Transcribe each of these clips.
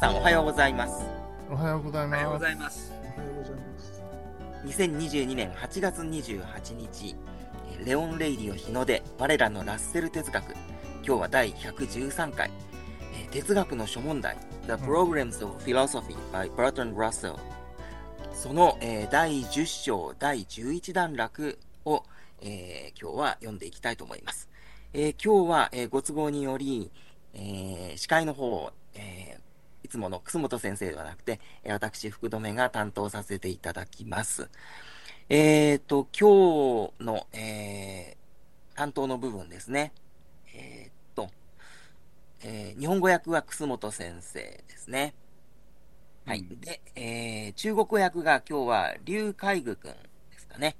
さんおはようございます。おはようございおはようごます。ざいます。おはようございます。2022年8月28日、えーレオン・レイディオ日の出、我らのラッセル哲学。今日は第113回、えー哲学の諸問題、The Problems of Philosophy by Bertrand Russell。その、えー第10章第11段落を、えー今日は読んでいきたいと思います。えー今日は、えーご都合により、えー司会の方を、えーいつもの楠本先生ではなくて、えー私、福留が担当させていただきます。えっ、と、今日の、えー担当の部分ですね。えっ、と、えー日本語訳は楠本先生ですね。はい。うんで、えー中国語訳が今日は劉海愚くんですかね。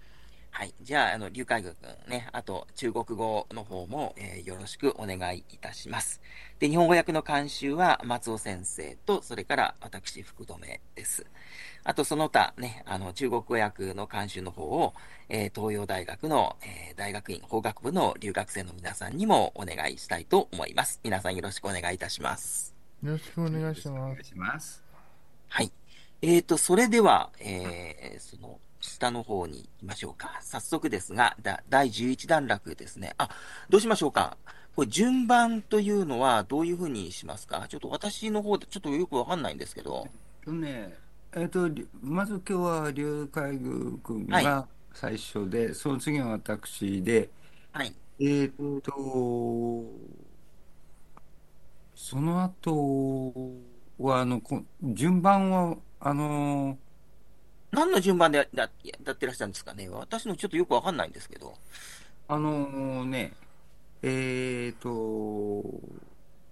はい。じゃあ、あの、劉海愚くんね、あと、中国語の方も、えーよろしくお願いいたします。で、日本語訳の監修は松尾先生と、それから私、福留です。あと、その他ね、あの、中国語訳の監修の方を、えー東洋大学の、えー大学院法学部の留学生の皆さんにもお願いしたいと思います。皆さんよろしくお願いいたします。よろしくお願いします。はい。えーと、それでは、えーその、下の方に行きましょうか。早速ですが、だ第11段落ですね。あ、どうしましょうか。これ、順番というのはどういうふうにしますか？ちょっと私の方でちょっとよくわかんないんですけど。とね、えっ、と、りまず今日は劉海愚君はが最初で、その次は私で、はい。えっ、と、その後は、あの、こ順番は、あの、何の順番でやってらっしゃるんですかね？私のちょっとよくわかんないんですけど。あのね、えっ、と、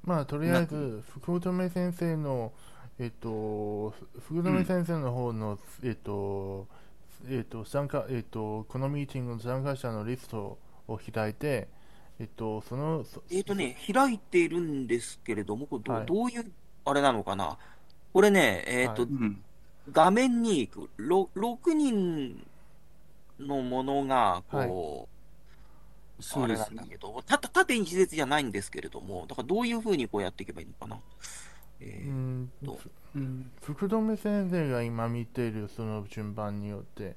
まあ、とりあえず、福留先生の、えっと、福留先生の方の、えっと、えっと、参加、えっと、このミーティングの参加者のリストを開いて、えっと、その、そえーとね、開いているんですけれども、これど,、はい。どういう、あれなのかな？これね、えっ、と、はい。うん、画面にろ6人のものが、こう、あれなんだ。けど、たた縦に自列じゃないんですけれども、だからどういうふうにこうやっていけばいいのかな。えーうんと。うん、福留先生が今見ているその順番によって。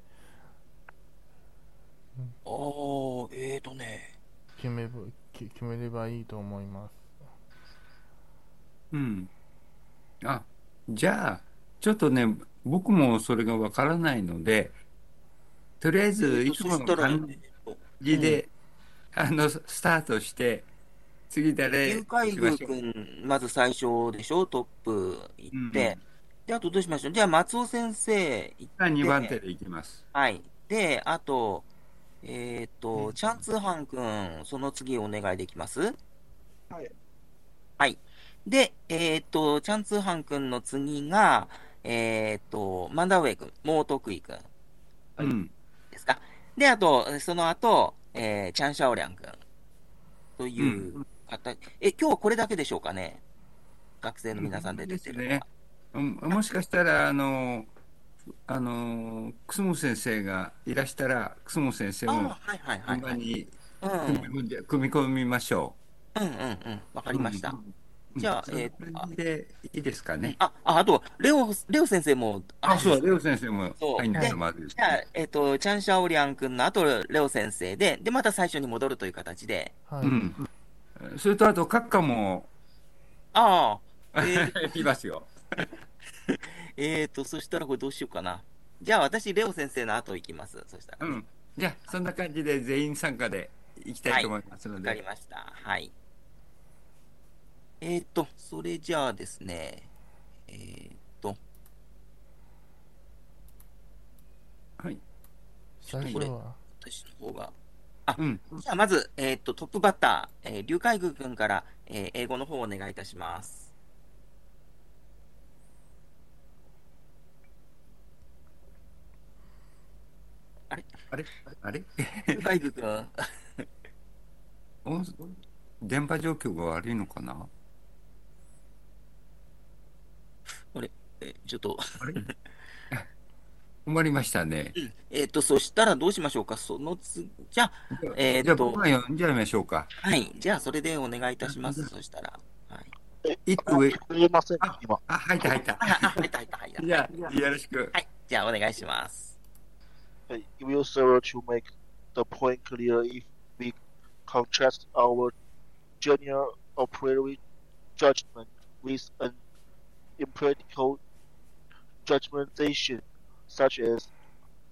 あー、えーとね、決め決めればいいと思います。うん。あ、じゃあ、ちょっとね、僕もそれがわからないので、とりあえず、いつもの感じで、あの、スタートして、次誰行きましょう愚君、まず最初でしょ、トップ行って、で、あとどうしましょう？じゃあ、松尾先生行って、2番手でいきます。はい。で、あと、えっ、と、チャンツーハン君、その次お願いできます？はい。はい。で、えっ、と、チャンツーハン君の次が、えっ、と、マンダウェイ君、モートクイ君はいうん。ですか？で、あと、その後、えーチャンシャオリャン君という方、え、今日はこれだけでしょうかね？学生の皆さんで出てるのは。ですねうんもしかしたら、あの、あの、楠本先生がいらしたら、楠本先生あもはいはいはい、はい。組み込みましょうんうん。わかう。りました。うんじゃあえーでいいですかね。あ、あ、あと、レオ、レオ先生も、あ、そう、レオ先生もそう入んないとまずいですじゃあね。、えっ、と、チャンシャオリャン君の後、レオ先生で、で、また最初に戻るという形で。はい。うん。それとあと、閣下も、ああ、えーいますよ。えーと、そしたらこれどうしようかな。じゃあ、私、レオ先生の後行きます。そしたらね。うん。じゃあ、そんな感じで全員参加でいきたいと思いますのわかりで。ました。はい。えーと、それじゃあですね、えーと、はい。最初は、私の方が。うん。じゃあ、まず、えーと、トップバッター、えー、劉海愚君から、えー英語の方をお願いいたします。あれ？あれ？劉海愚君。お電波状況が悪いのかな？えーちょっと、あれ？困りましたね。えっ、と、そしたらどうしましょうか？その次、じゃあ、えーとじゃあ読んじゃいましょうか。はい。じゃあ、それでお願いいたします。そしたら。はい。んか？今。あ、入った入った。入った入った入った。じゃあ、よろしく。はい。じゃあ、お願いします。はい will serve to make the point clear if we contrast our a priori judgment with an empirical judgmentation, such as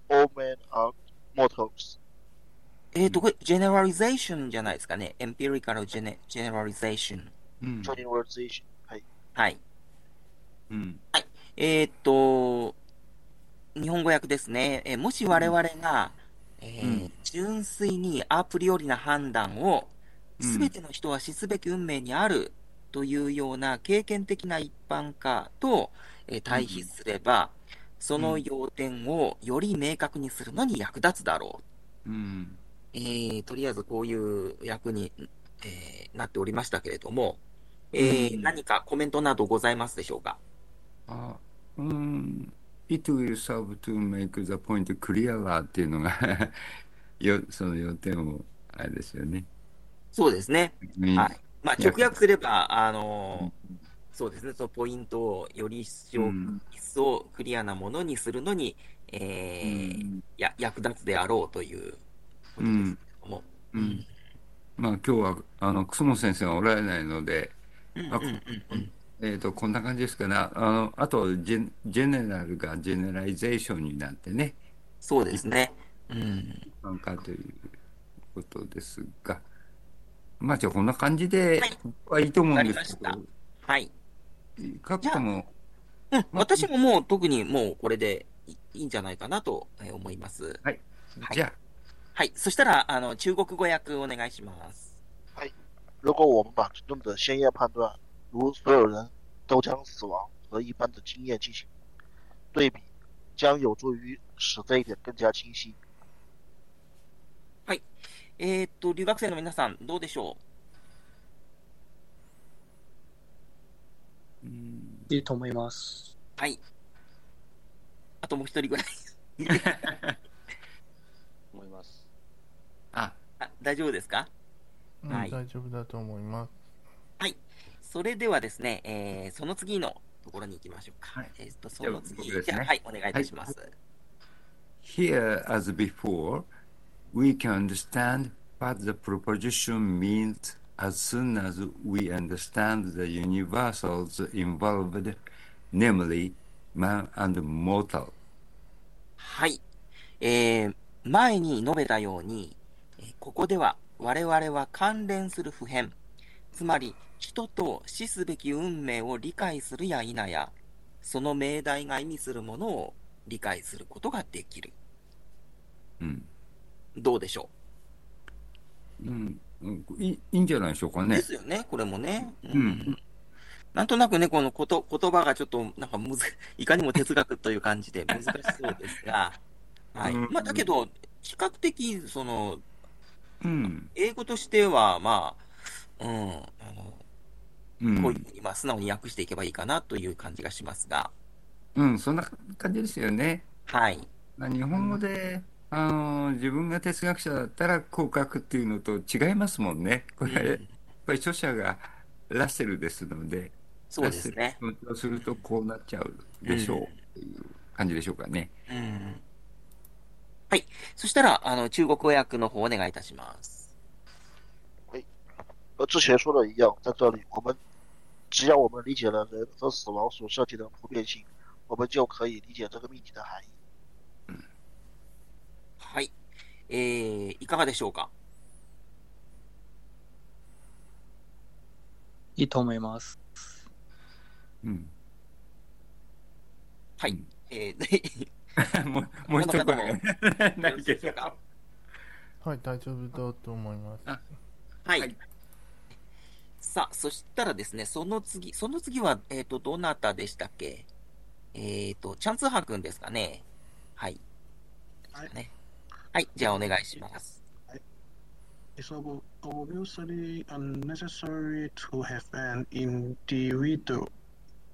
all men are mortals. えっ、と、これ、generalization じゃないですかね。empirical gene- generalization。うん。Generalization. はい。はい。うん。えっ、と、日本語訳ですね。えーもし我々が、えーうん純粋にアプリよりな判断を、うんすべての人は死すべき運命にあるというような経験的な一般化と、えー対比すれば、その要点をより明確にするのに役立つだろうん。う。えーとりあえずこういう役に、えーなっておりましたけれども、えーうん何かコメントなどございますでしょうか？あ、うん。It will serve to make the point clearer っていうのが よ、その要点を、あれですよね。そうですね。うんはい。まあ、直訳すれば、あのーそうですね、そのポイントをより一層、うん一層クリアなものにするのに、えーや役立つであろうということですけれども。うん。まあ今日は、あの、楠本先生がおられないので、えっ、と、こんな感じですかね。あの、あとジェ、 general が generalization になってね、そうですね。うん。なんかということですが、まあじゃあこんな感じではいいと思うんですけど、はい。も、うん、私ももう特にもうこれでいいいんじゃないかなとえー思います。はいじゃはい。そしたら、あの、中国語訳お願いします。如果我们把的先验判断，如所有人都将死亡和一般的经验进行对比，将有助于使这一点更加清晰。えーっと、留学生の皆さん、どうでしょあ、うんいいと思います。うはい。あともう一人ぐらい。思います。あ、あ大丈夫ですか？うんはい大丈夫だと思います。それではですね、えーその次のところに行きましょうか。はいえーっと、その次、ねじゃあ、はい、お願いいたします。Here, as before, we can understand what the proposition means as soon as we understand the universals involved, namely man and mortal. はい。えー前に述べたように、えーここでは我々は関連する普遍、つまり人と死すべき運命を理解するや否や、その命題が意味するものを理解することができる。うん。どうでしょう？ん。うんいいいいんじゃないでしょうかう、ねで。すよね、これもね。ううんなんとなくね、このこと言葉がちょっと、なんかむず、いかにも哲学という感じで難しそうですが、はい。うんまあ、だけど、比較的、その、うん。英語としては、まあ、うん、あの、うん。こういうふうに、まあ、素直に訳していけばいいかなという感じがしますが、うん、そんな感じですよね。はい。まあ、日本語で、あの、自分が哲学者だったらこう書くっていうのと違いますもんね。これ、やっうんぱり著者がラッセルですので、そうですね。ラッセルの気持ちをするとこうなっちゃうでしょううんっていう感じでしょうかね。うん。はい。そしたら、あの、中国語訳の方お願いいたします。和之前说的一样，在这里我们只要我们理解了人和死亡所涉及的普遍性，我们就可以理解这个命题的含义。はい。えー、いかがでしょうか？いいと思います。うん。はい。えー、もう、もう一声がないけど。はい、大丈夫だと思います。はい。はいさあ、そしたらですね、その次、その次は、えっ、と、どなたでしたっけ？えっ、と、チャンツーハーくんですかね？はい。はいね。はい、じゃあお願いします。 It's ob- obviously unnecessary to have an individual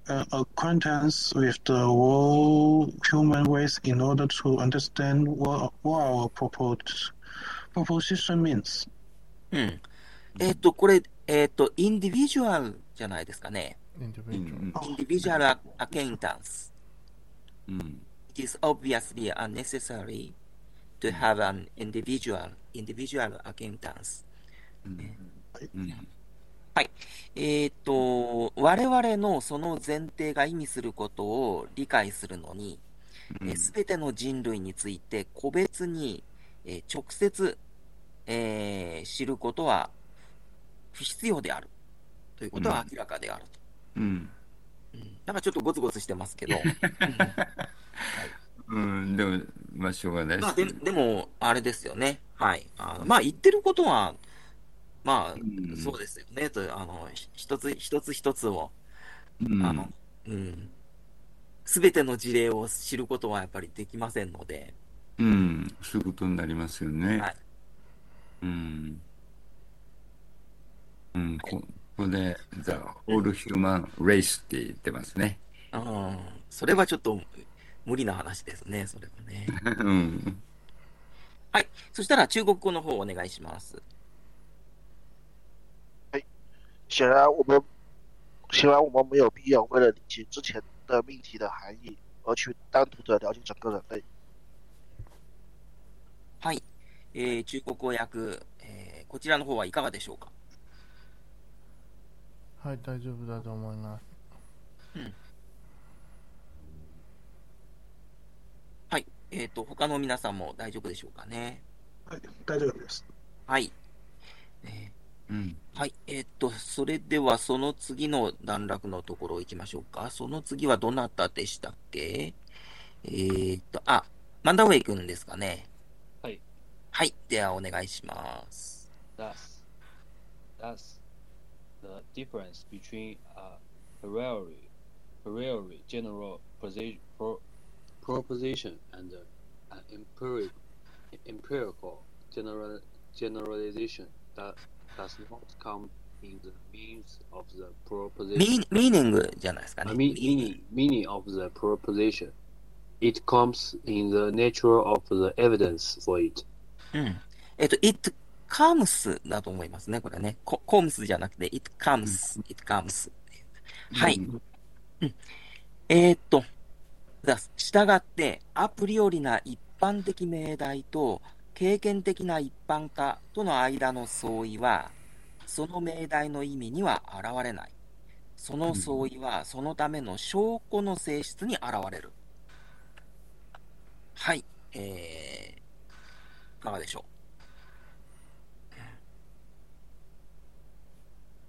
uh, acquaintance with the whole human race in order to understand what, what our propos- proposition means. うん。えっ、と、これ、 えっ、と、インディビジュアルじゃないですかね。うん individual. インディビジュアルアケインタンス。うん。 It is obviously unnecessary to have an individual, individual acquaintance. うん。うん。えっ、と、我々のその前提が意味することを理解するのに、すべての人類について個別に、えー直接、えー知ることは不必要であるということは明らかであると。うん。うんなんかちょっとゴツゴツしてますけど、うん。でも、まあ、しょうがないまあでですでも、あれですよね。はい。あのまあ言ってることは、まあ、うんそうですよね。とあのひ一つ一つ一つを、うんあの、うん。すべての事例を知ることはやっぱりできませんので、うん。そういうことになりますよね。はいうん。うん。こここで、The Whole Human Race って言ってますね。うん、それはちょっと無理な話ですね、それはね。うん。はい。そしたら中国語の方お願いします。显然我们显然我们没有必要为了理解之前的命题的含义而去单独的了解整个人类。はい。えー中国語訳、えーこちらの方はいかがでしょうか？はい、大丈夫だと思います。はい。えっ、と、他の皆さんも大丈夫でしょうかね？はい、大丈夫です。はい。えうん。ーはい。えっ、と、それではその次の段落のところ行きましょうか。その次はどなたでしたっけ？えっ、と、あ、マンダウェイ君ですかね？はい。はい。ではお願いします。Thus, thus, the difference between a priori, priori general posi- pro, proposition and an empiric, empirical general, generalization that does not come in the means of the proposition. ミーミーニングじゃないですかね。Uh, mean, meaning, meaning of the proposition. It comes in the nature of the evidence for it. うん。えっ、と、it comes だと思いますね、これね。コ comes じゃなくて、it comes, it comes。はい。えーっと、だしたがって、アプリオリな一般的命題と経験的な一般化との間の相違は、その命題の意味には現れない。その相違は、そのための証拠の性質に現れる。はい。えー、いかがでしょ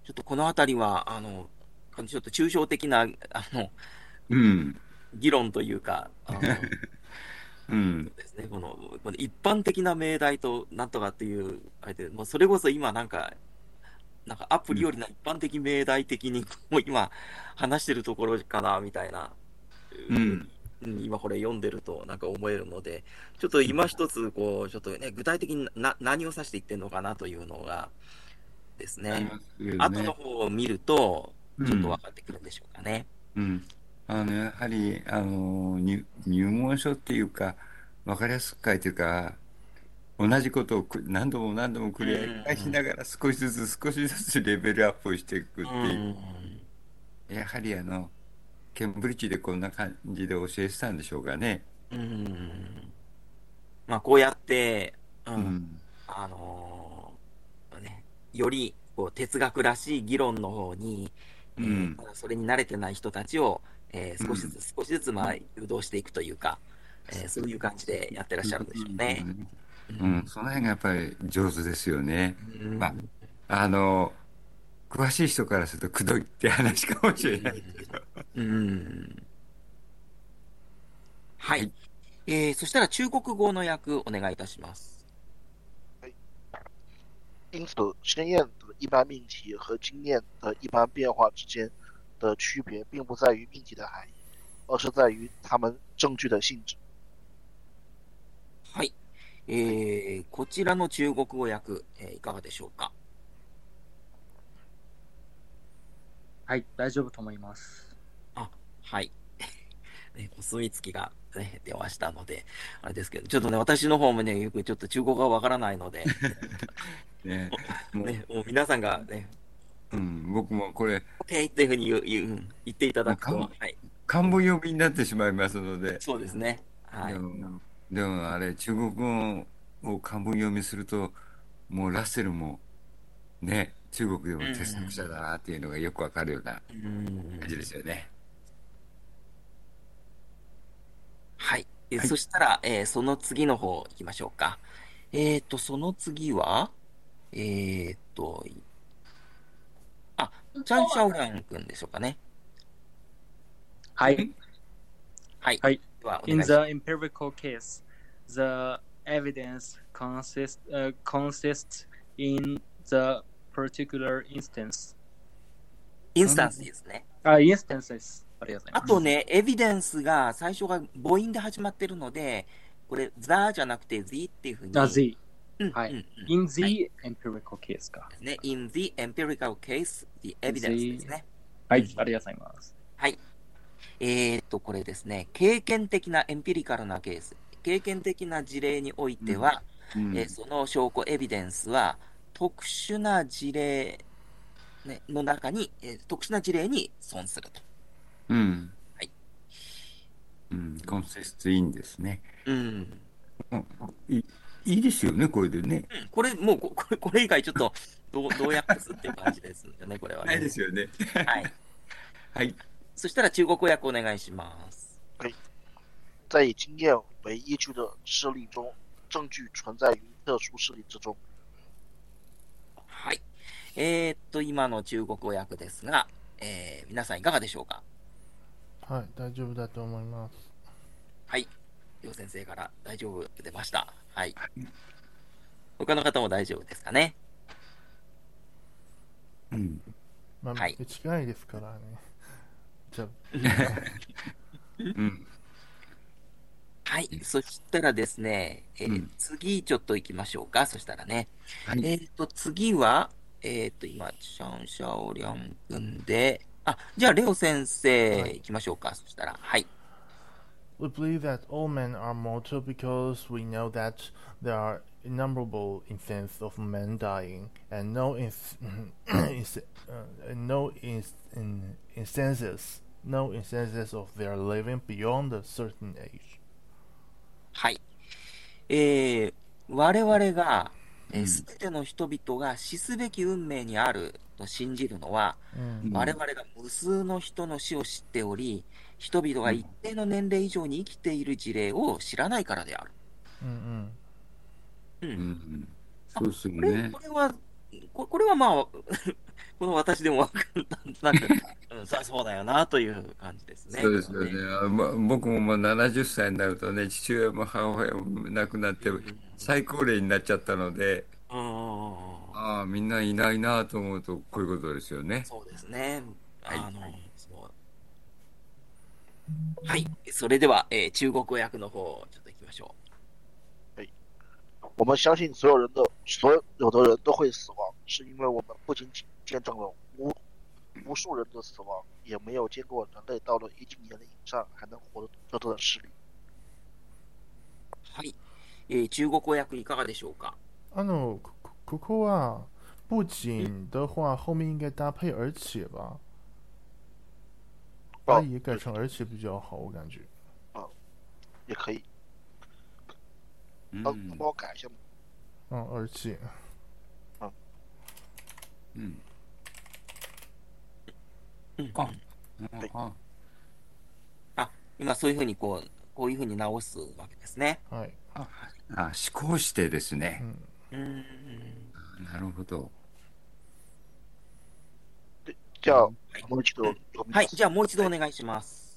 う？ちょっとこのあたりは、あの、ちょっと抽象的な、あの、うん。議論というか、あの うん。ですね、この、この一般的な命題となんとかっていう、あれで、もうそれこそ今なんか、なんかアプリよりな一般的命題的に、もう今話してるところかな、みたいな、うんうん今これ読んでるとなんか思えるので、ちょっと今一つ、こう、ちょっとね、具体的にな何を指していってるのかなというのがですね、後の方を見ると、ちょっと分かってくるんでしょうかね。うん。あの、やはり、あの、入入門書っていうか、わかりやすく書いてるから、同じことをく何度も何度も繰り返しながら少しずつ少しずつレベルアップしていくっていう。やはりあの、ケンブリッジでこんな感じで教えてたんでしょうかね。うん。うんまあ、こうやって、う、うんん。あのーね、よりこう哲学らしい議論の方に、えーうんまだそれに慣れてない人たちを、えー少しずつ少しずつまあ誘導していくというか、えーそういう感じでやってらっしゃるんでしょうね。うん、その辺がやっぱり上手ですよね。うんまあ、あの、詳しい人からするとくどいって話かもしれないけど。うんはい。えーそしたら中国語の訳お願いいたします。因此，经验的一般命题和经验的一般变化之间的区别，并不在于命题的含义，而是在于它们证据的性质。はい。えーこちらの中国語訳、えーいかがでしょうか？はい、大丈夫と思います。はい。ね、お墨付きが、ね、出ましたので、あれですけど、ちょっとね、私の方もね、よくちょっと中国語がわからないので、ね、も うね、もう皆さんがね、うん、僕もこれ、OK っていうふうに言う言ううん言っていただくと、あはい、漢文読みになってしまいますので、そうですね。はいで。も、でもあれ、中国語を漢文読みすると、もうラッセルも、ね、中国でも哲学者だなっていうのがよくわかるようなうん感じですよね。はい。えはいそしたら、えーその次の方行きましょうか。えっ、と、その次は、えっ、と、いあ、チャン・シャオラン君でしょうかね。はい。はい。はい In the empirical case, the evidence consists uh, consists in the particular instance. インスタンスですね。あ、instances. ありがとうございます。あとね、エビデンスが最初が母音で始まってるので、これ、ザじゃなくて the っていうふうに。うんはい In は the empirical case か。ね。in the empirical case, the evidence ですね。はい、ありがとうございます。はい。えーっと、これですね、経験的なエンピリカルなケース、経験的な事例においては、うんえーその証拠、エビデンスは、特殊な事例、ね、の中に、えー特殊な事例に損すると。うん。はい。うん、コンセストいいんですね。うん。うんいいいですよね、これでね。これ、もうこ、これ、これ以外ちょっと、どう、どうやってすっていう感じですよね、これはね。ないですよね。はい。はい。そしたら中国語訳お願いします。在以经验为依据的事例中，证据存在于特殊事例之中。はい。えーっと、今の中国語訳ですが、えー皆さんいかがでしょうか？はい、大丈夫だと思います。はい。りょう先生から大丈夫出ました。はい。他の方も大丈夫ですかね？うん。まあ、はい近いですからね。じゃあ、うん。はい。そしたらですね、えーうん次ちょっと行きましょうか。そしたらね。はい。えっ、と、次は、えっ、と、今、シャンシャオリャン君で、あ、じゃあ、レオ先生はい行きましょうか。そしたら、はい。We believe that all men are mortal because we know that there are innumerable instances of men dying, and no ins- ins- uh, and no ins- in- instances, no instances of their living beyond a certain age. はい。えー、我々が、えうんすべての人々が死すべき運命にあると信じるのは、うん我々が無数の人の死を知っており、 人々が一定の年齢以上に生きている事例を知らないからである。うんうん。うん。そうですよこれねこ。れは、ここれはまあ、この私でもわかる、なんとなく、うん、さそうだよなという感じですね。そうですよね。あま僕ももう70歳になるとね、父親も母親も亡くなって、最高齢になっちゃったので、うんうんうんうんああ、みんないないなと思うと、こういうことですよね。そうですね。はいあの、そうはい。それでは、えー中国語訳の方、ちょっと行きましょ我们相信所有人的所有的人都会死亡，是因为我们不仅仅见证了无无数人的死亡，也没有见过人类到了一定年龄以上还能活着的事例。う。はい。えー中国語訳いかがでしょうか？あの、こここは、不仅的话，后面应该搭配而且吧？把也改成而且比较好，我感觉。也可以，うん帮帮我改一下吗？嗯，而且，うん。うんあああ、今そういうふうにこう、こういうふうに直すわけですね。はい。あ、あ思考してですうね。ん。うん。なるほど。这样我们记得我们はい。じゃあもう一度お願いします。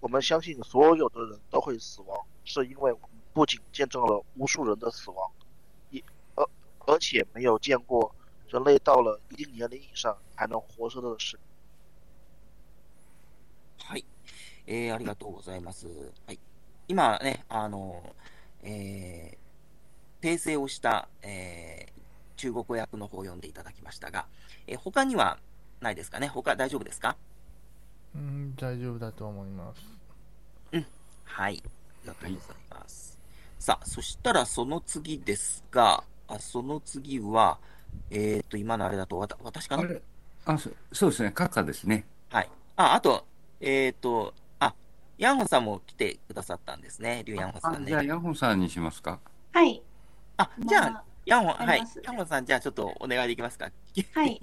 我们相信所有的人都会死亡，是因为我们不仅见证了无数人的死亡，也而而且没有见过人类到了一定年龄以上还能活着的事。はい。えー、ありがとうございます。はい。今ね、あの、えー、訂正をした、えー、中国語訳の方を読んでいただきましたが、えー他にはないですかね？他大丈夫ですか？うん、大丈夫だと思います。はい。ありがとうございます。さあ、そしたらその次ですが、あその次は、えっ、と、今のあれだと、わた私かな？あれあ、そそうですね。閣下ですね。はい。あ、あと、えっ、と、あ、ヤンホさんも来てくださったんですね。リュウヤンホさあ、んじゃあ、ね。ヤホンさんにしますか？はい。あ、じゃあま、ヤンホ、はい。ヤンホさん、じゃあちょっとお願いできますか？はい。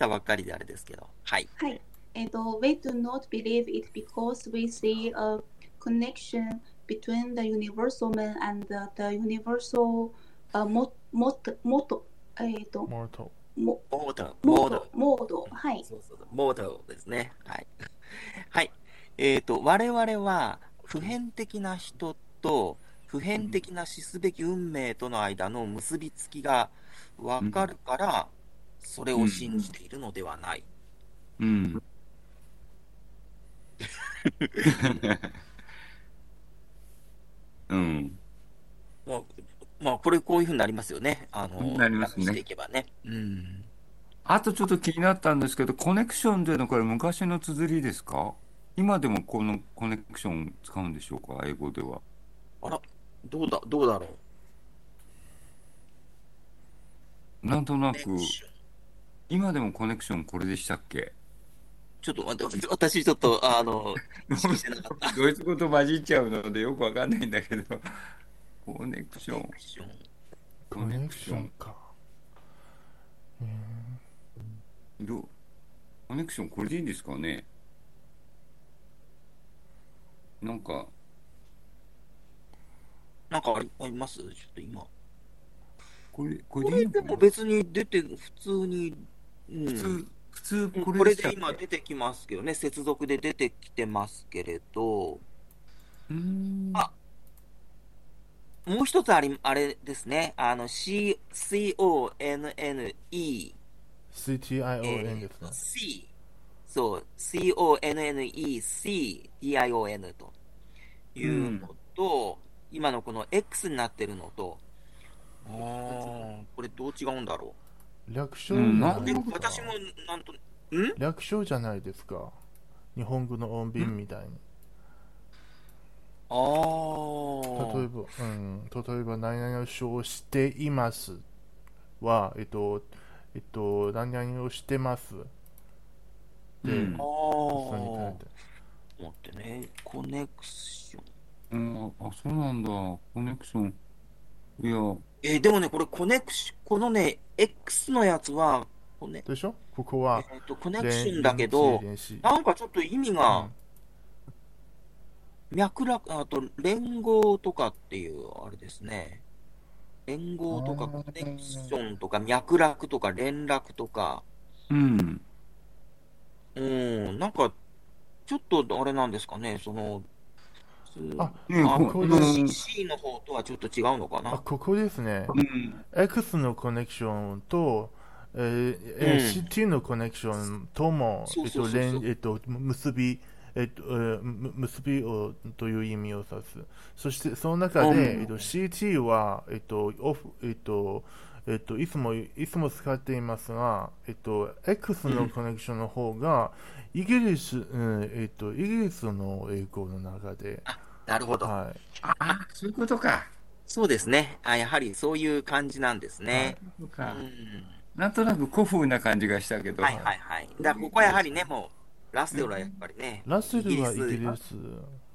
来たばっかりであれですけど。はい。はい。えっと、we do not believe it because we see a connection between the universal man and the, the universal uh, mod, mod, mod, えっと、モート。モモード、モードド、。モード。はい。そうそうそう、モードですね。はい。はい。えっ、と、我々は、普遍的な人と、普遍的な死すべき運命との間の結びつきがわかるから、それを信じているのではない。うん。うん。まあ、まあ、これこういうふうになりますよね。あの、なりますね訳していけばね。うん。あとちょっと気になったんですけど、コネクションというのはこれ昔の綴りですか？今でもこのコネクション使うんでしょうか？英語では。あら、どうだ、どうだろう？なんとなく今でもコネクションこれでしたっけ？ちょっと待って、私ちょっと、あの。ドイツ語と混じっちゃうのでよくわかんないんだけど、コネクション。コネ、クション。か。えどう？コネクションこれでいいんですかね？なんか、なんかありあります？ちょっと今。これ、ここれでれでいいのかな？も別に出て、普通に、うん、普通、普通うんここれれで今出てきますけどね、接続で出てきてますけれど、うーん。あもう一つあり、あれですね、あの、C、C-O-N-N-E、ー CTION ですね。C、そう、C-O-N-N-E-C、D-I-O-N というのと、今のこの X になってるのと、これどう違うんだろ略称うんじゃう。でないですか。私もなんと、ん？略称じゃないですか。日本語の音便みたいに。ああ。例えば、うん、例えば、何々を称していますは、えっと、えっと、何々をしてます。で、うんああ。ってね、コネクション。うん、あ、そうなんだ。コネクション。いや、えーでもね、これコネクシ、このね、X のやつは、こねでしょ？ここは、えーと、コネクションだけど、なんかちょっと意味が、脈絡、あと連合とかっていう、あれですね。連合とかコネクションとか脈絡とか連絡とか、うん。うん、なんか、ちょっとあれなんですかね、その、あここれ C, C の方とはちょっと違うのかあ、な。ここですね。うん。X のコネクションと、えーえーうん CT のコネクションとも、結び、えっと、えーむ結びをという意味を指す。そして、その中うんで、えっと、CT は、えっと、オフ、えっと、えっと、いつも、いつも使っていますが、えっと、X のコネクションの方が、イギリス、うん、えっと、イギリスの英語の中で、なるほど。はい。あ、そういうことか。そうですね。あやはりそういう感じなんですね。そうかうん。なんとなく古風な感じがしたけど。はいはいはい。だここはやはりね、もう、ラッセルはやっぱりね、ラッセルはイギリイス。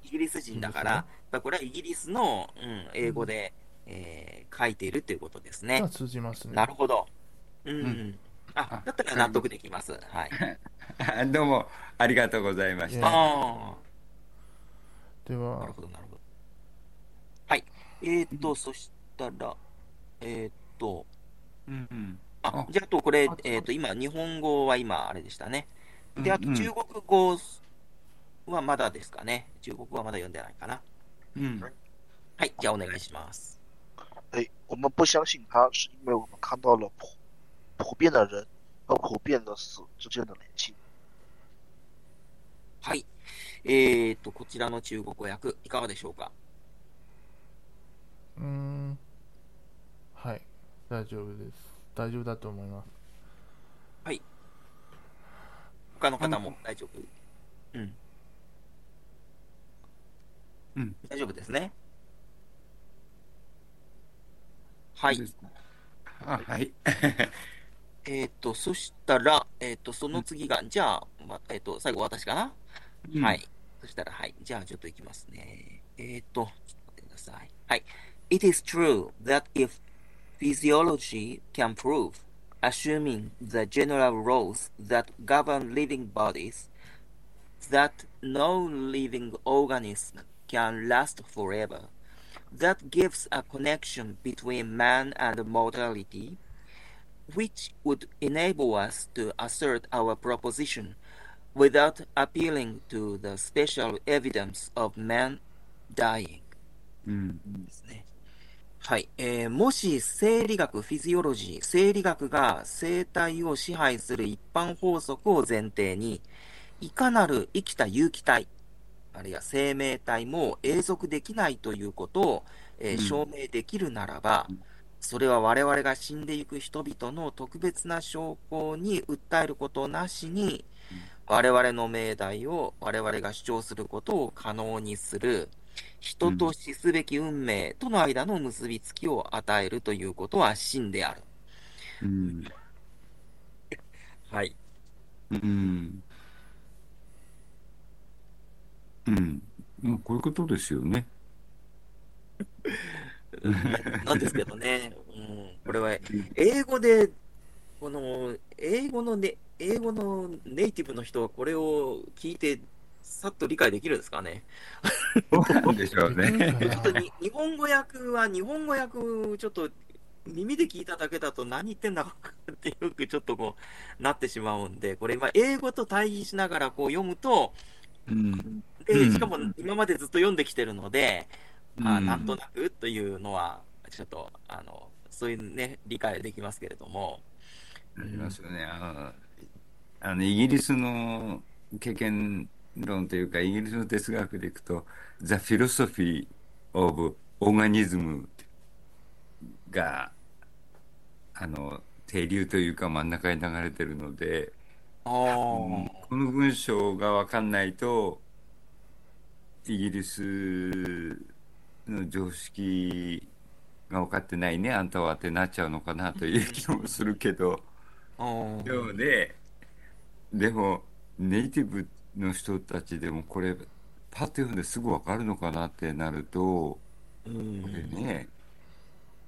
イギリス人だから、やっぱりこれはイギリスの、うん、英語で、えー書いているということですねが。通じますね。なるほど。うん。うんあ、だったら納得できます。はい。どうもありがとうございました。あであ、なはる、ほど、なるほど。はい。えーっと、そしたら、えーっと、うんうんああ、じゃあ、あとこれあ、えーっと、今、日本語は今、あれでしたね。で、あと中国語はまだですかね。中国語はまだ読んでないかな。うんはい、じゃあお願いします。哎，我们不相信它，是因为我们看到了普普遍的人和普遍的死之间的联系。はい。えーっと、こちらの中国語訳、いかがでしょうか？うーん、はい、大丈夫です。大丈夫だと思います。他の方も大丈夫？うん。うん。大丈夫ですね。はい。あはい。えっ、と、そしたら、えっ、と、その次が、じゃあ、ま、えっ、と、最後私かな、うんはい。そしたら、はい。じゃあ、ちょっといきますね。えっ、と、ちょっと待ってください。はい。It is true that if physiology can prove, assuming the general laws that govern living bodies, that no living organism can last forever, that gives a connection between man and mortality, which would enable us to assert our proposition without appealing to the special evidence of man dying. うん。ですね。はい。えーもし生理学、フィジオロジー、生理学が生体を支配する一般法則を前提に、いかなる生きた有機体、 あるいは生命体も永続できないということを、えーうん証明できるならば、それは我々が死んでいく人々の特別な証拠に訴えることなしに、我々の命題を我々が主張することを可能にする、人と死すべき運命との間の結びつきを与えるということは真である。うん。はい。うん。うん。こういうことですよね。なんですけどね、うん、これは英語で、この英語のね、英語のネイティブの人はこれを聞いて、さっと理解できるんですかね。どうでしょうね。ちょっとに日本語訳は、日本語訳、ちょっと耳で聞いただけだと何言ってんだかってよくちょっとこうなってしまうんで、これ、まあ英語と対比しながらこう読むと、うん。で、うんしかも今までずっと読んできてるので、あうんなんとなくというのは、ちょっと、あの、そういうね、理解できますけれども。ありますよね。あの、あのイギリスの経験論というか、イギリスの哲学でいくと、The Philosophy of Organism が、あの、定流というか真ん中に流れてるので、あこの文章が分かんないと、イギリスの常識が分かってないね、あんたはってなっちゃうのかなという気もするけど、でもね、でも、ネイティブの人たちでもこれ、パッと読んですぐ分かるのかなってなると、うん。これね、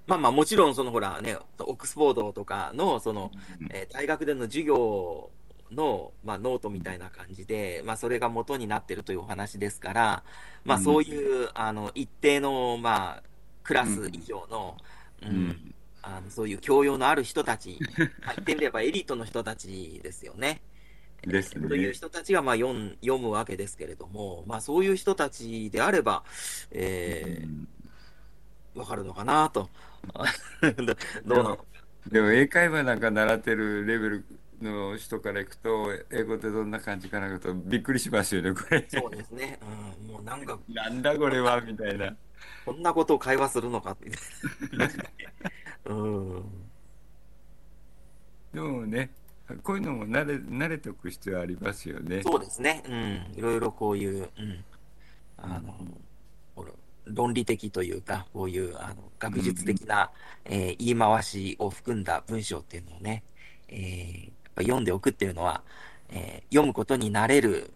まあまあもちろんそのほらね、オックスフォードとかのその、えー大学での授業の、まあ、ノートみたいな感じで、まあそれが元になってるというお話ですから、まあうんそういう、あの、一定の、まあ、クラス以上の、うん、うんあのそういう教養のある人たち、まあ言ってみればエリートの人たちですよね。ですねという人たちがまあ読ん読むわけですけれども、まあそういう人たちであれば、えうんー、わかるのかなと。ど どうなの？か。でも英会話なんか習ってるレベルの人からいくと、英語ってどんな感じかなとびっくりしますよね、これ。そうですね。うん、もうなんか、なんだこれはみたいな。こんなことを会話するのか？って。うん。でもね、こういうのも慣れ慣れておく必要ありますよね。そうですね。うん。いろいろこういう、うん。あの、ほら論理的というか、こういう、あの、学術的な、えー言い回しを含んだ文章っていうのをね、えー読んでおくっていうのは、えー読むことになれる、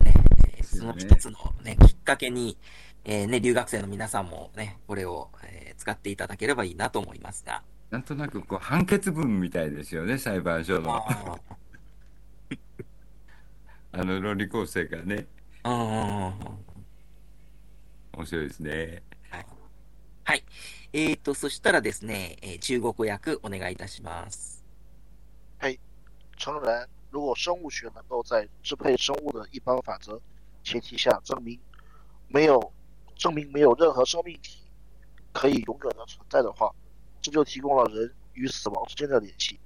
ね、えーその一つのね、きっかけに、えーね、留学生の皆さんもね、これを、えー使っていただければいいなと思いますが。なんとなくこう判決文みたいですよね、裁判所の。あ あの論理構成がね、面白いですね。はい。えーと、そしたらですね、えー中国訳お願いいたします。诚然，如果生物学能够在支配生物的一般法则前提下证明没有证明没有任何生命体可以永远的存在的话，这就提供了人与死亡之间的联系。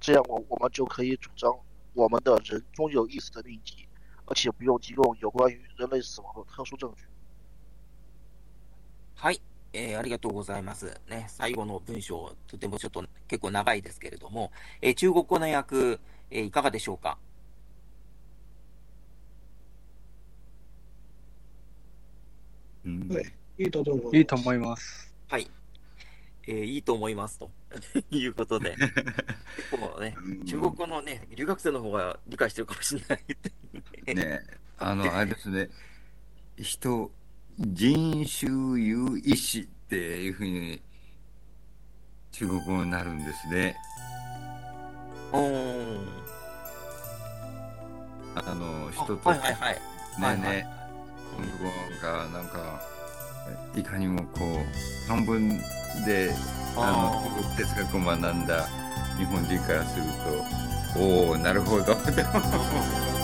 这样我我们就可以主张我们的人终有一死的命题，而且不用提供有关于人类死亡的特殊证据。はい。えーありがとうございます。ね、最後の文章、とてもちょっと結構長いですけれども、えー中国語の訳、 えーいかがでしょうか？うんはいいいと思います。いいと思います。はい。えーいいと思いますと いうことで、結構ね、中国語のね、留学生の方が理解してるかもしれない。ね、あの、あれですね、人、人種有意志っていうふうに中国語になるんですね。あの、あ人と、ねね、国語がなんか、いかにもこう、半分で、ああの、哲学を学んだ。日本人からすると、おおなるほど。っ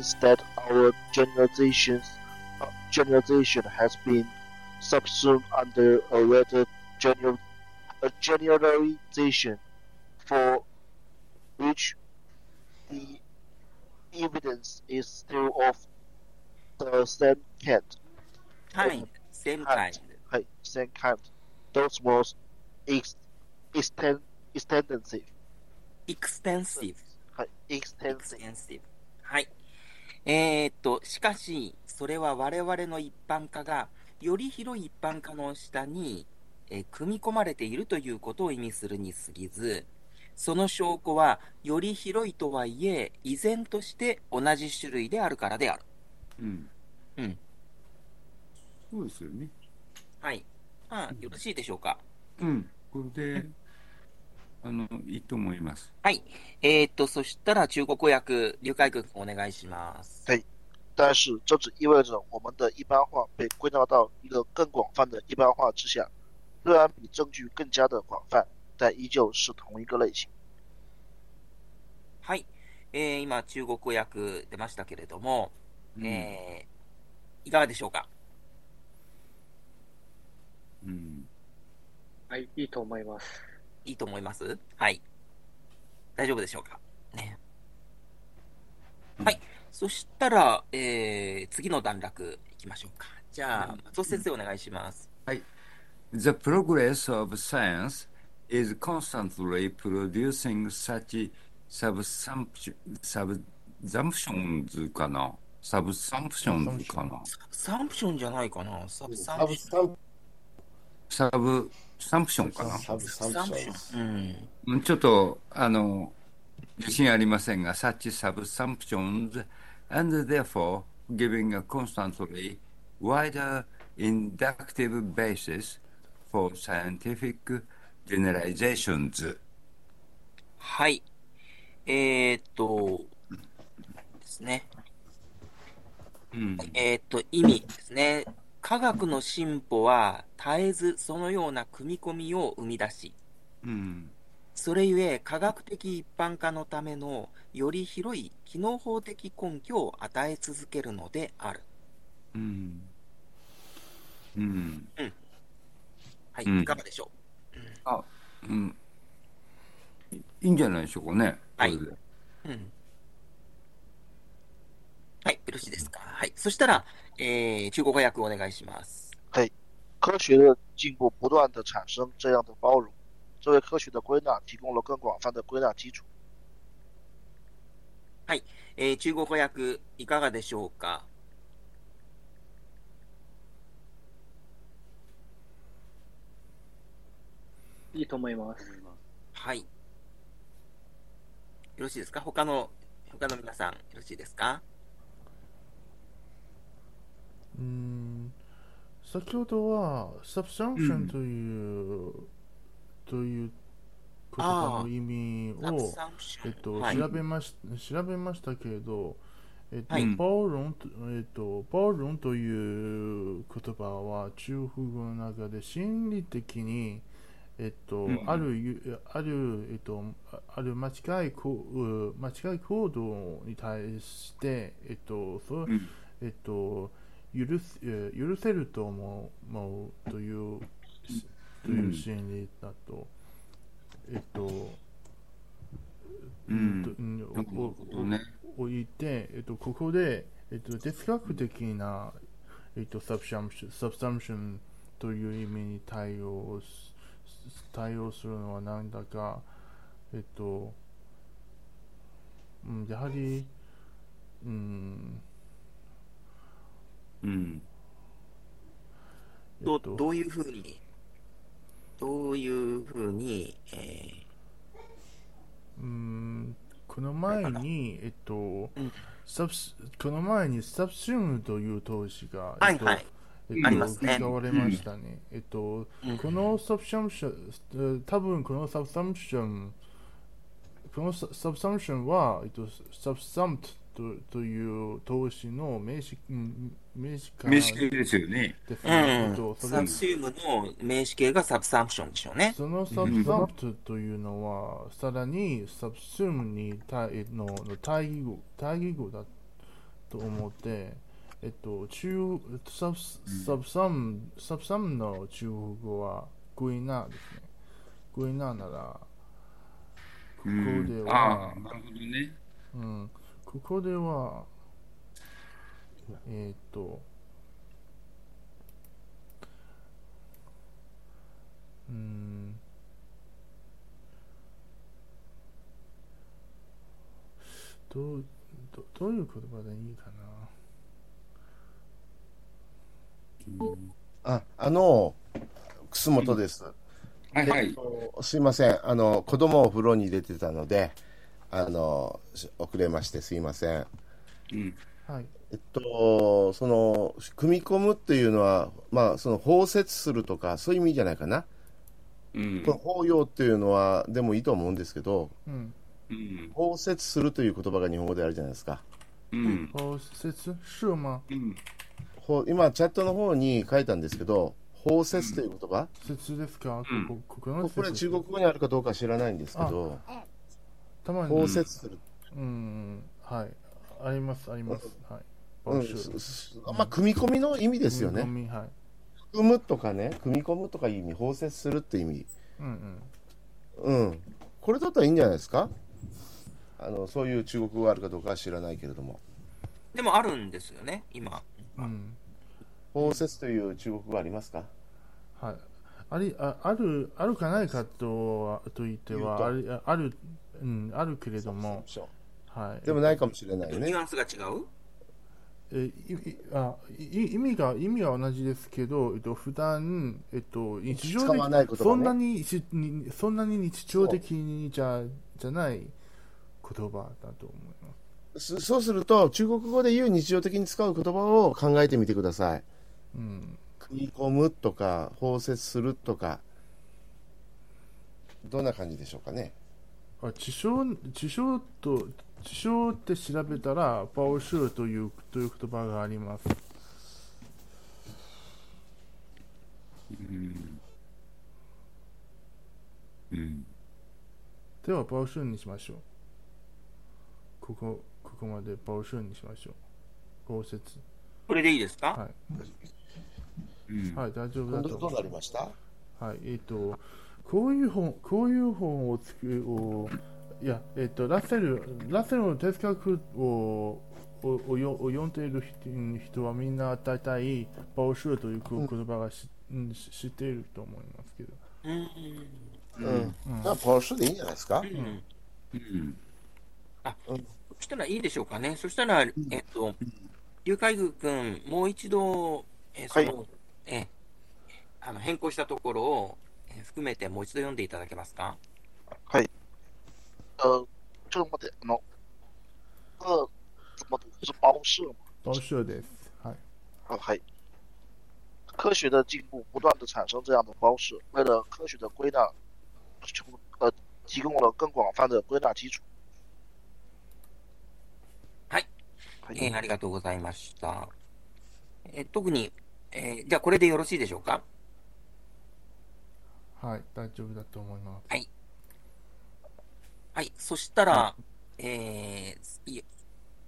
means that our generalization, uh, generalization has been subsumed under a rather general, a generalization for which the evidence is still of the same kind. はい、same kind. はい、same kind. those words ex, extend, extensive. エクステンシブ。はい、エクス extensive. テンシブ。はい。 えーっと、しかし、それは我々の一般化が、より広い一般化の下に、えー組み込まれているということを意味するに過ぎず、その証拠は、より広いとはいえ、依然として同じ種類であるからである。うん。うん。そうですよね。はい。まあ、よろしいでしょうか。うん。これで、あの、いいと思います。はい。えーっと、そしたら中国語訳、劉海君お願いします。但是这只意味着我们的一般化被归纳到一个更广泛的一般化之下，虽然比证据更加的广泛，但依旧是同一个类型。はい。えー今、中国語訳出ましたけれども、うんえーいかがでしょうか？うん。はい、いいと思います。いいと思います？はい。大丈夫でしょうか？ね。はい。そしたら、えー、次の段落いきましょうか。じゃあ、松尾先生お願いします。はい。The progress of science is constantly producing such subsumptions かな ?subsumptions かな？サブサンプションじゃないかな？サブサンプション。サブ、サンプションかなサブサンプョン。ション。うん。うんちょっと、あの、自信ありませんが、such subsumptions and therefore giving a constantly wider inductive basis for scientific generalizations. はい。えー、っと、ですね。うん。えーっと、意味ですね。科学の進歩は絶えずそのような組み込みを生み出し、うん。それゆえ科学的一般化のためのより広い機能法的根拠を与え続けるのである。うん。うん。はい、うんいかがでしょあ、うん。いいいんじゃないでしょうかね。はい。うん。はい、よろしいですか？はい。そしたら、えー、中国語訳お願いします。科学的进步不断地产生这样的包容，这为科学的归纳提供了更广泛的归纳基础。えー、中国語訳いかがでしょうか？いいと思います。はい。よろしいですか？他の、他の皆さん、よろしいですか？うーん。先ほどは、サブサンクションという、という言葉の意味を、えっと、はい。調べまし調べましたけれど、えっとはい。包容とえっと、包容という言葉は中国語の中で心理的に、えっとうんあるゆある、えっと、あある間違いこう間違い行動に対して、えっとそううん。えっと、許すえー許せると思うというという心理だと、えっと、うん。おいて、えっと、ここで、えっと、哲学的な、えっと、サブサムションサブサムションという意味に対応す対応するのはなんだか、えっと、うん、やはり、うん、うん。どえっと。どういうふうに、どういうふうに、えうーんこの前に、えっと、ん。サブスこの前にサブシウムという投資が、えっとはいはい。えっとありますね。使われましたね。えっと、うん。このサブサムション、多分このサブサムション、このササブサムションは、えっと、サブサムトとという投資の名詞うん名詞化名式ですよね。うんえっと、そサれブシウムの名詞形がサブサンプションでしょうね。そのサブサンプトというのは、さらにサブスームに対のの対義語対義語だと思って、えっと、中サブサブサムサブサムの中国語はグイナーですね。グイナーなら、ここであはあ、、なるほどね。うん、ここでは、えっと、うーん。どう、どどういう言葉でいいかな？あ、あの、楠本です。はいはいえっとすいません。あの、子供を風呂に入れてたので、あの、し遅れましてすいません。うん。はい。えっと、その、組み込むっていうのは、まあ、その、包摂するとか、そういう意味じゃないかな。うんこの包容っていうのは、でもいいと思うんですけど、うん。うん。包摂するという言葉が日本語であるじゃないですか。うん。包摂？是吗？うん。ほ今、チャットの方に書いたんですけど、包摂という言葉、説ですか、うんこれ説中国語にあるかどうか知らないんですけど、たまに、包摂する。うん、はい。あります、あります。はい。まあ、組み込みの意味ですよね。組み込みはい。組むとかね、組み込むとかいう意味、包摂するって意味。うんうん。うん。これだったらいいんじゃないですか？あの、そういう中国語があるかどうかは知らないけれども。でもあるんですよね、今。うん。包摂という中国語ありますか？はい。あり、あある、あるかないかとは、と言っては、あ言る、ある、うん、あるけれども、そうはい。でもないかもしれないよねニュ。アンスが違う？えいいあい意味が意味は同じですけど、えっと普段えっと日常使わない言葉ねそんなにそんなに日常的にじゃじゃない言葉だと思います。そそうすると、中国語で言う日常的に使う言葉を考えてみてください。うん。組み込むとか、包摂するとか、どんな感じでしょうかね。あ地象地象と地象って調べたらパオシューというという言葉があります。うん。うん。ではパオシューにしましょう。ここここまでパオシューにしましょう。包摂。これでいいですか？はい。うん。はい、大丈夫だとどどうなりました？はい、えっ、と、こういう本、こういう本をつく、を、いや、えっ、と、ラッセル、ラッセルの哲学を、ををよを読んでいる人人はみんな大体、パオシューという言葉がし、うん、し知っていると思いますけど。うん。うん。じゃあ、パーシュでいいんじゃないですか？うん。うん。そしたらいいでしょうかね。そしたら、えっと、龍海宮君、もう一度、えその、えあの変更したところを、え含めてもう一度読んでいただけますか？はい。呃，ちょっと待って、あの、呃，怎么读？是包式吗？パオシューです。はい。啊，嗨。科学的进步不断的产生这样的包式，为了科学的归纳，求呃提供了更广泛的归纳基础。はい。はいえーありがとうございました。えー特に、えーじゃあこれでよろしいでしょうか？はい、大丈夫だと思います。はい。そしたら、えーい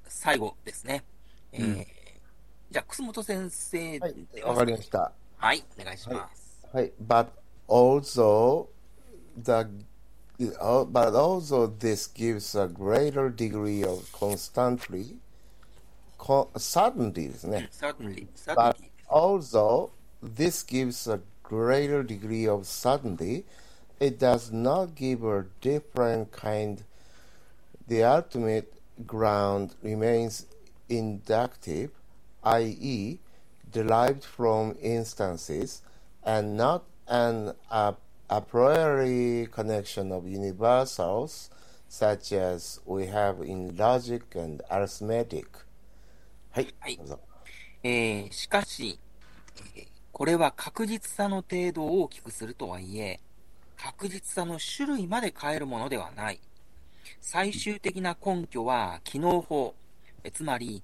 最後ですね。えーうんじゃあ、楠本先生はいで、わかりました。はい、お願いします。はい。But also, the, uh, but also this gives a greater degree of constantly, con, certainty ですね。certainly, But certainly. also, this gives a greater degree of certainty. It does not give a different kind. The ultimate ground remains inductive, i.e., derived from instances, and not an a, a priori connection of universals such as we have in logic and arithmetic. はい、はいどうぞえーしかし、えーこれは確実さの程度を大きくするとはいえ、 確実さの種類まで変えるものではない。最終的な根拠は機能法、えつまり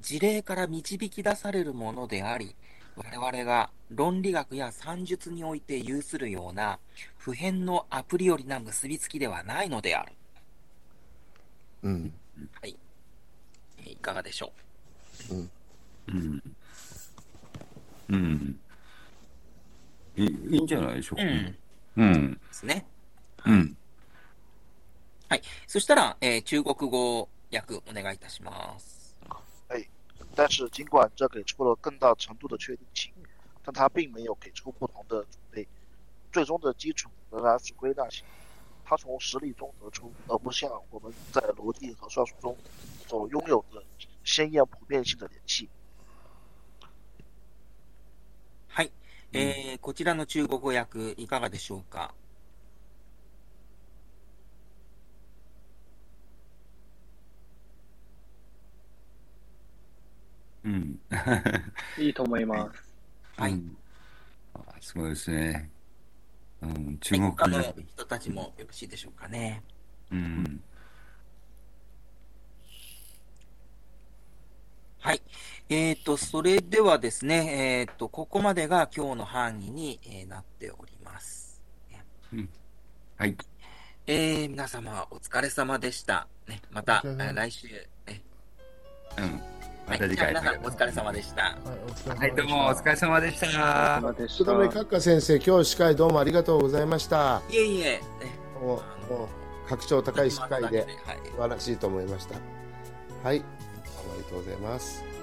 事例から導き出されるものであり、我々が論理学や算術において有するような普遍のアプリよりな結びつきではないのである。うん。えーいかがでしょう？ん。うん。いいいいんじゃないでしょうか。ううん。うん。ですね。うん。はい。そしたら、えー中国語訳お願いいたします。但是尽管这给出了更大程度的确定性，但它并没有给出不同的准备。 最终的基础仍然是归纳性，它从实例中得出，而不像我们在逻辑和算术中所拥有的鲜艳普遍性的联系。 えー、こちらの中国語訳いかがでしょうか？うん。いいと思います。はい。うんあすごいですね。うん、中はい他の国人たちもよろしいでしょうかね。うん。はい。えっ、と、それではですね、えっ、と、ここまでが今日の範囲に、えーなっております。はい。えー、皆様お疲れ様でした。ね、また、お疲れ様えー来週、えうん。まはい、た次回。じゃあ皆さんお疲れ様でした。はい、お疲れ様でしたはい、どうもお疲れ様でした。福留た。閣下先生、今日司会どうもありがとうございました。いえいえ、ね、もう、もう格調高い司会ではい。素晴らしいと思いました。はい、どうもありがとうございます。